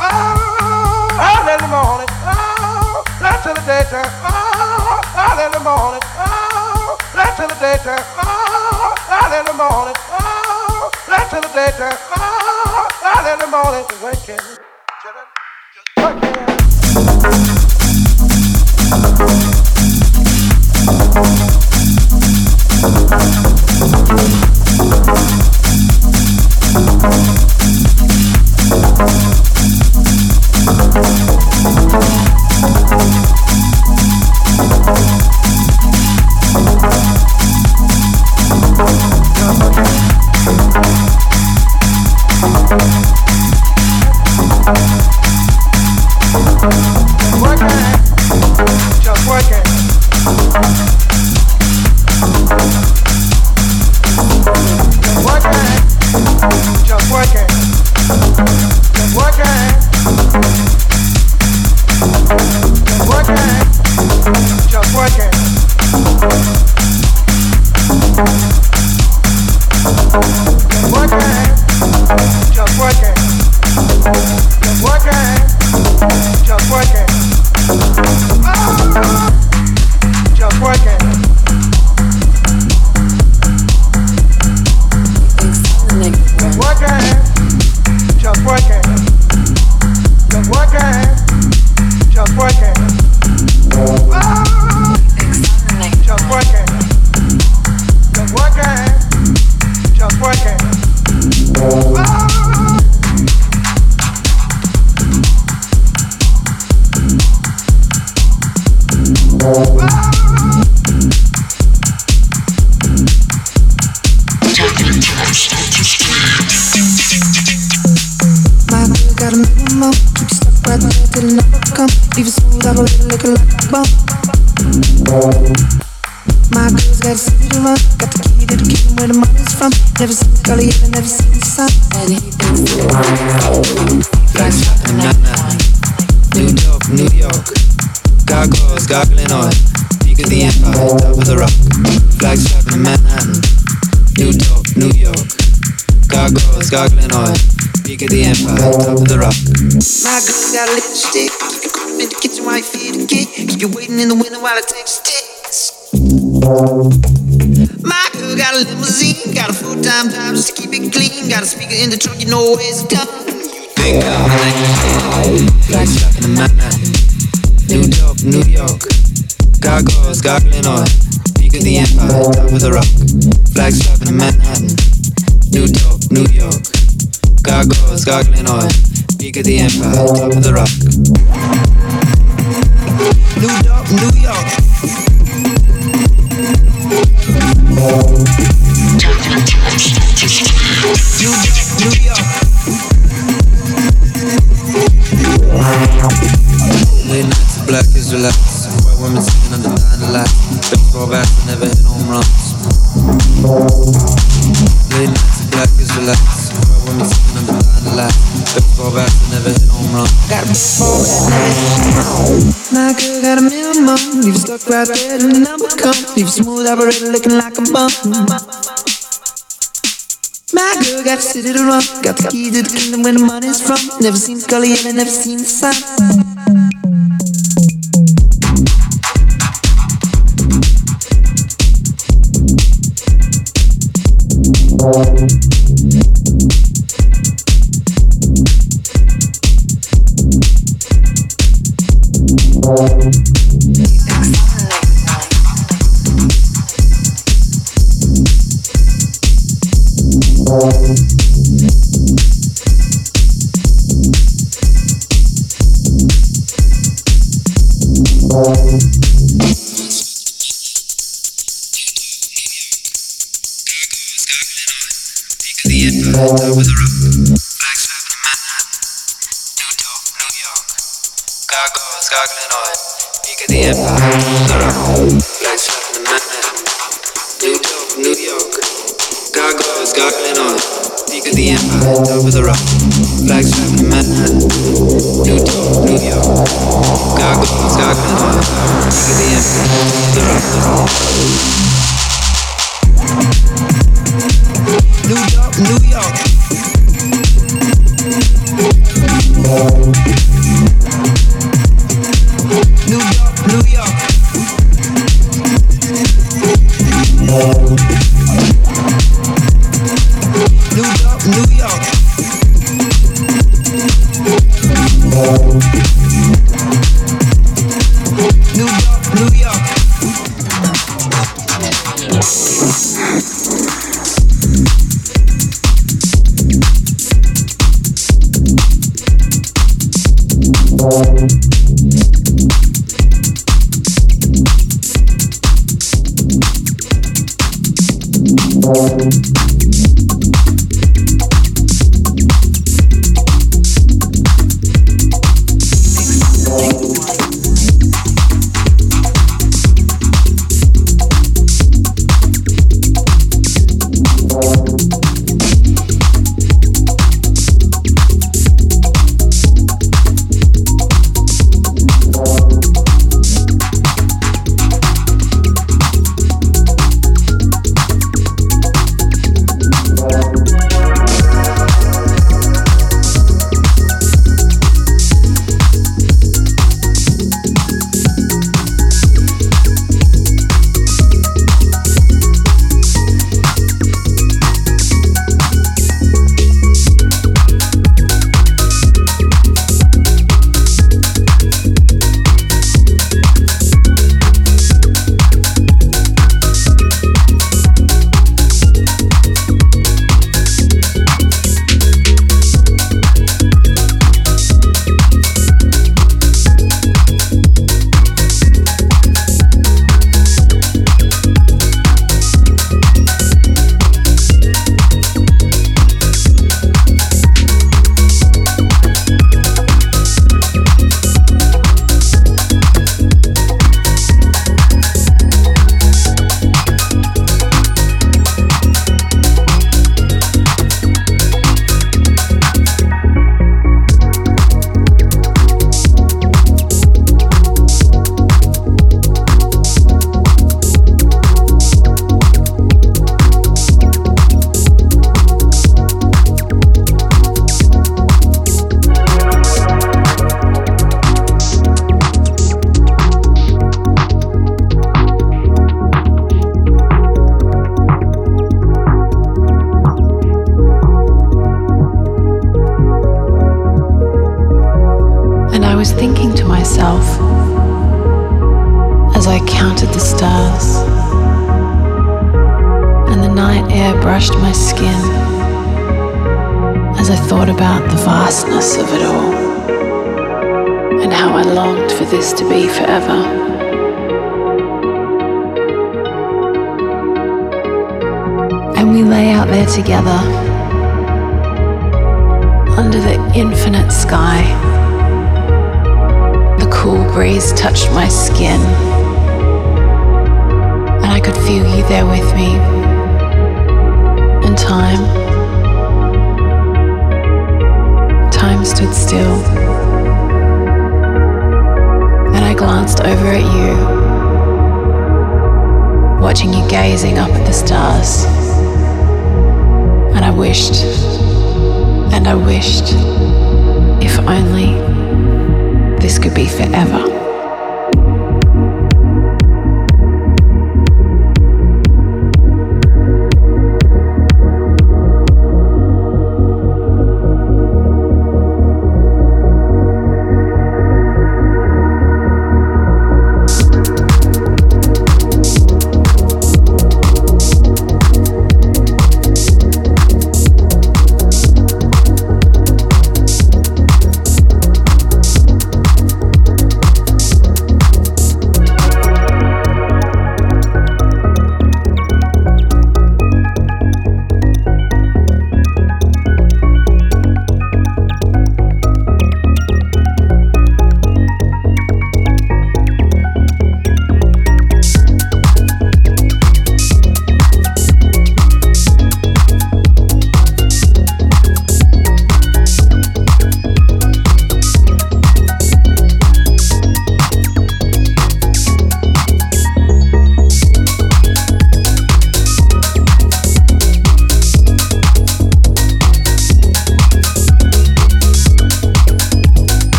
E: Oh, early in the morning, oh, not till the daytime. Oh in the morning, oh, late in the daytime, oh, early in the
F: morning, oh, late in the daytime, oh, early in the morning, waking, children, just waking.
E: Gargling oil. Peak of the empire, top of the rock. My girl got a lipstick. Keep you cool in the kitchen while you feed a kid. Keep you waiting in the window while I take tits. My girl got a limousine. Got a full-time job just to keep it clean. Got a speaker in the trunk, you know where it's coming. You think I'm an Flags flapping in Manhattan. New York, New York. Gargoyles gargling oil. Peak of the empire, top of the rock. Flapping in Manhattan. Gargling oil. Peak of the empire, top of the rock. New York, New York. Late nights black Israelites. White women singing under nine lights. Baseball bats never hit home runs. Late nights black Israelites. White Got a baseball bat. My girl got a million minimum. Leave stuck right there till the number come. Leave smooth operator looking like a bum. My girl got the city to run. Got the key to the kingdom where the money's from. Never seen the color I never seen the sun. The Gargling oil. Peak the empire. Flags flapping in Manhattan. New York, New York. Gargoyles gargling oil. Peak of the empire, top of the rock. Flags flapping in Manhattan. New York, New York. Gargoyles gargling oil. Peak of the empire, top of the rock. New York, New York.
G: Thank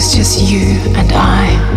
G: Was just you and I.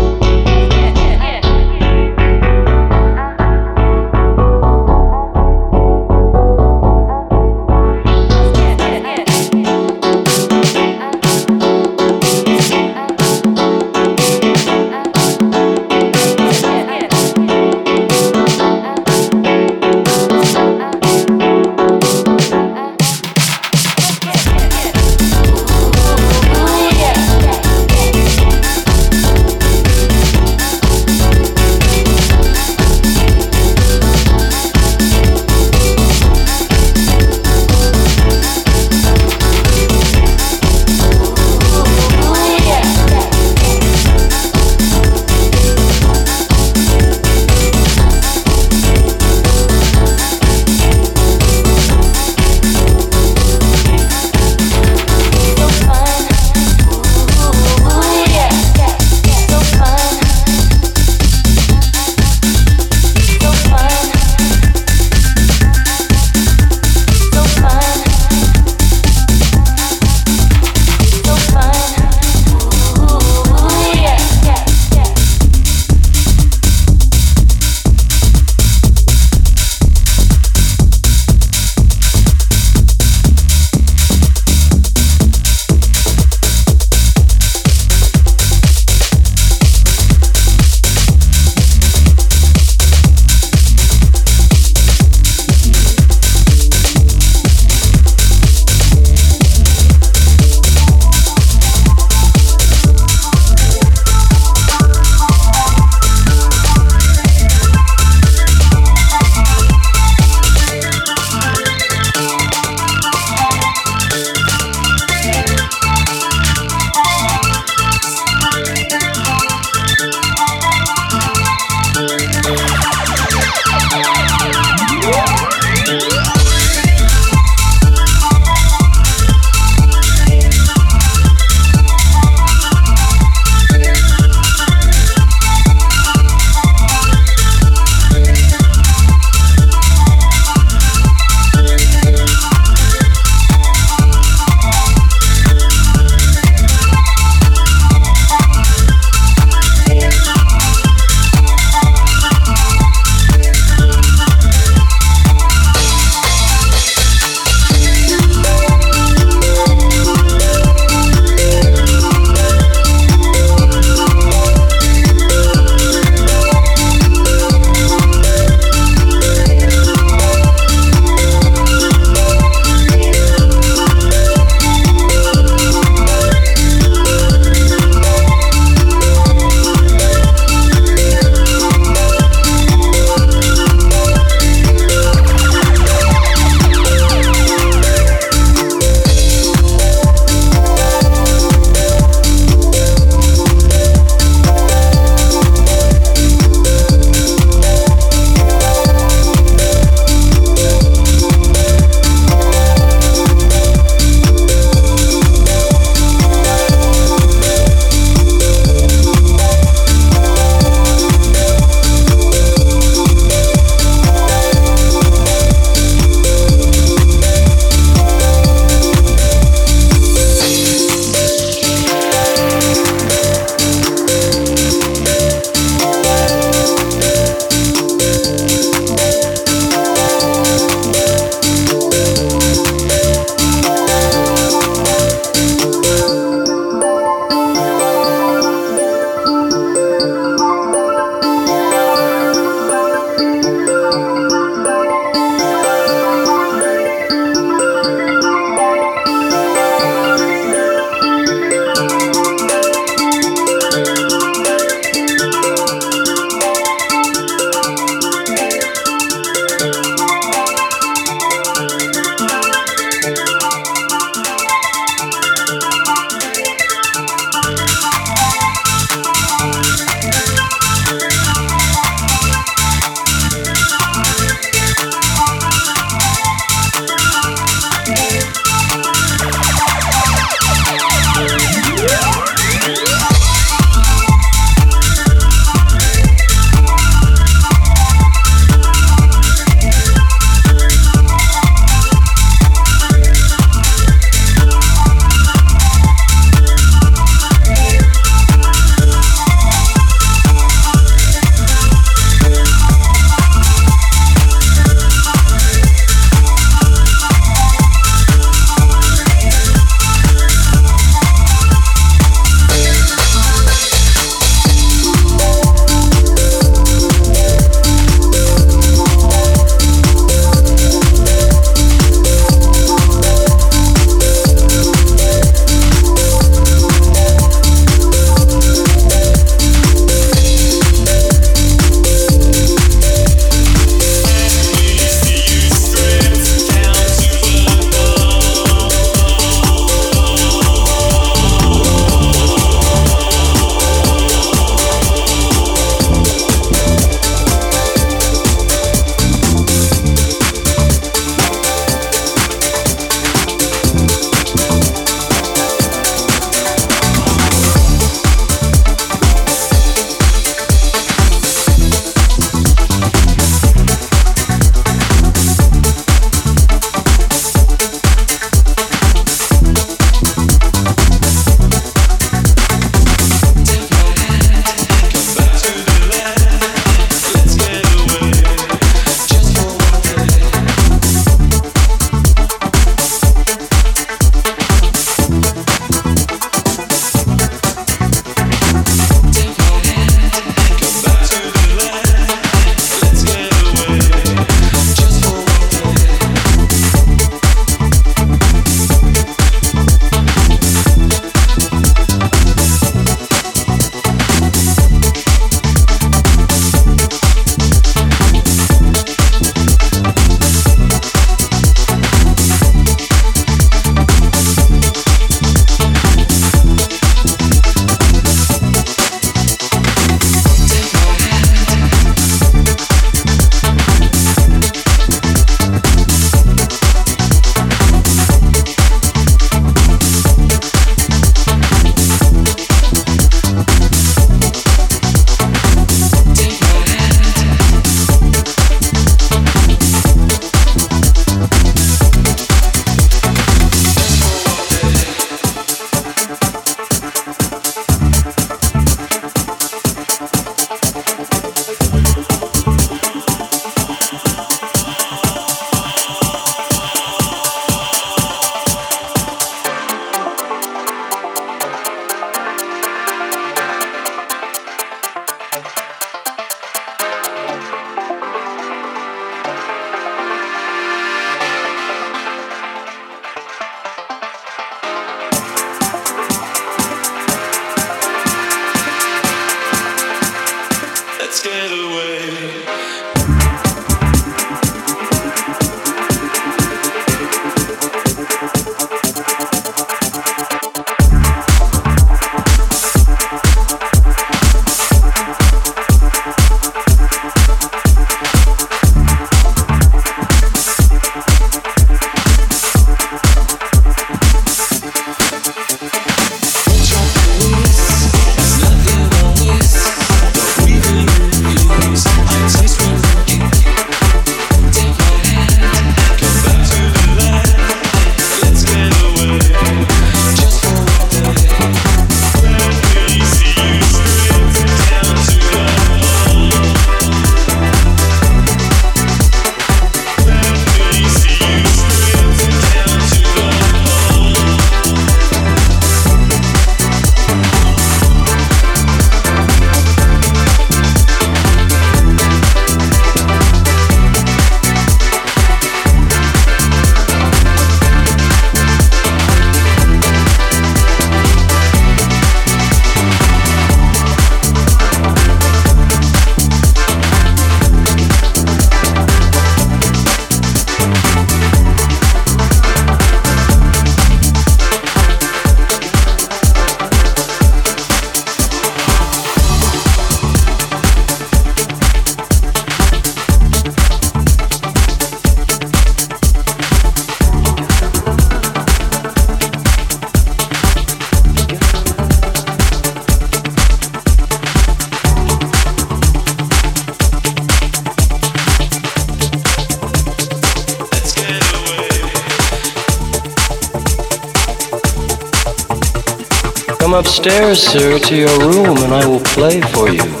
H: sir, to your room and I will play for you.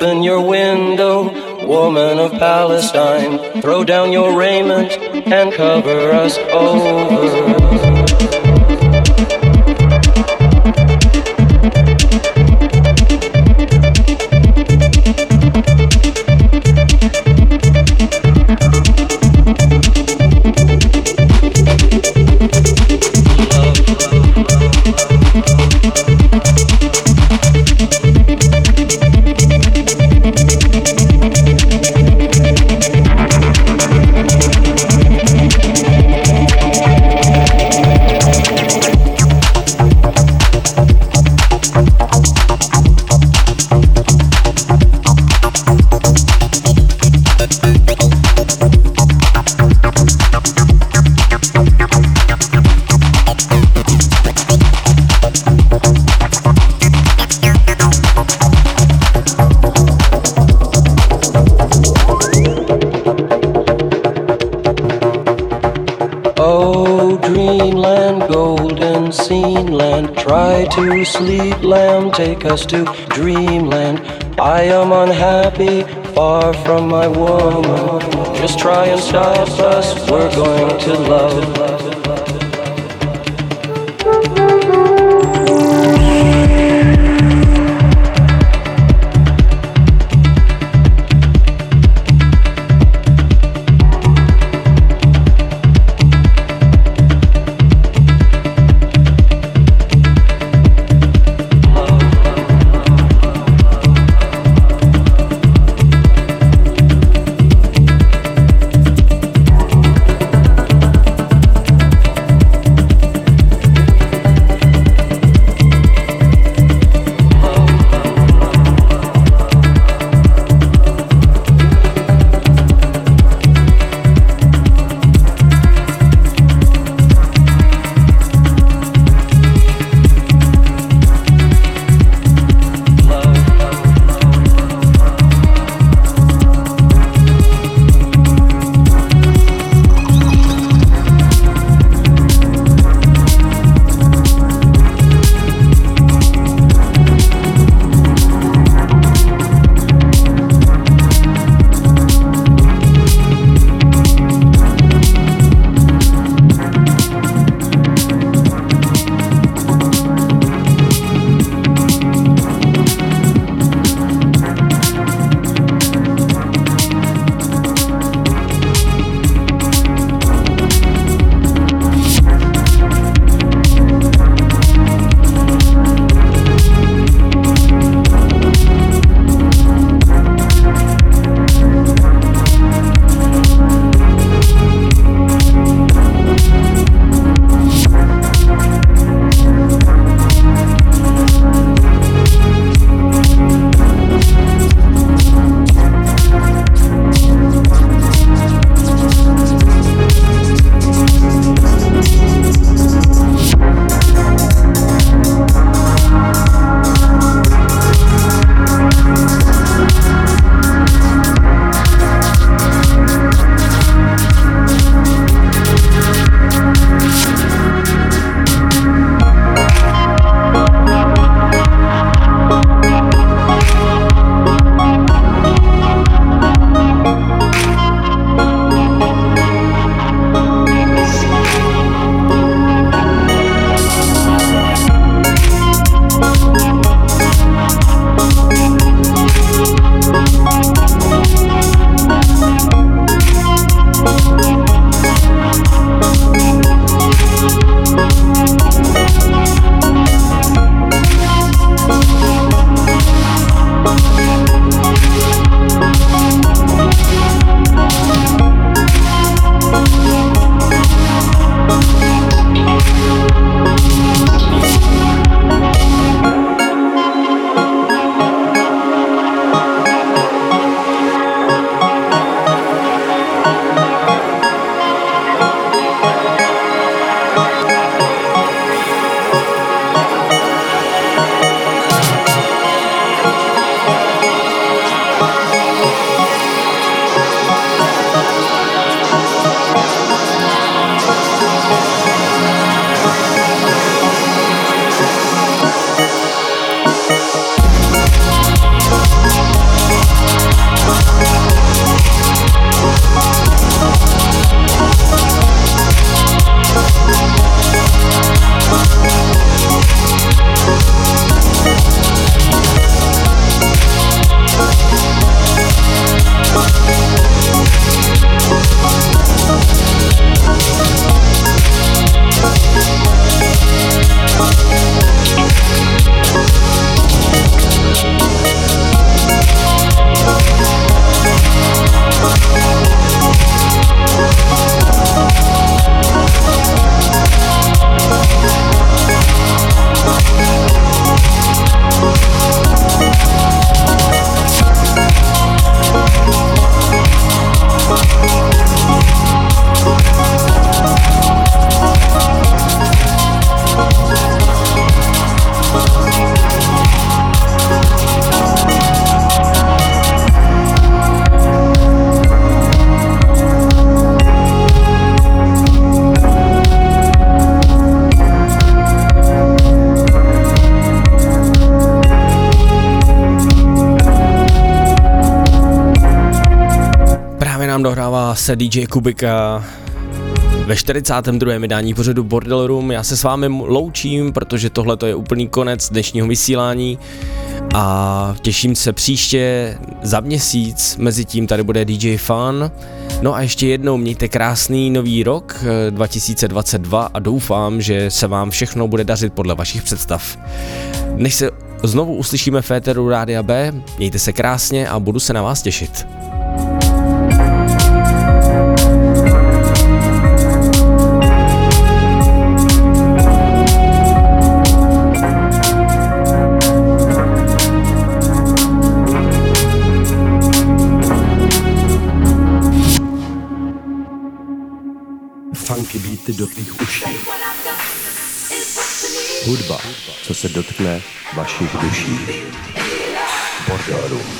H: Open your window, woman of Palestine. Throw down your raiment and cover us over. To sleep, lamb, take us to dreamland. I am unhappy, far from my woman. Just try and stop us, we're going to love.
B: Se DJ Kubika ve 42. vydání pořadu Bordel Room. Já se s vámi loučím, protože tohle je úplný konec dnešního vysílání a těším se příště za měsíc, mezi tím tady bude DJ Fun. No a ještě jednou mějte krásný nový rok 2022 eh, a doufám, že se vám všechno bude dařit podle vašich představ. Než se znovu uslyšíme Féteru Rádia B, mějte se krásně a budu se na vás těšit.
C: Do tvých uší. Hudba, co se dotkne vašich duší. Bordelů.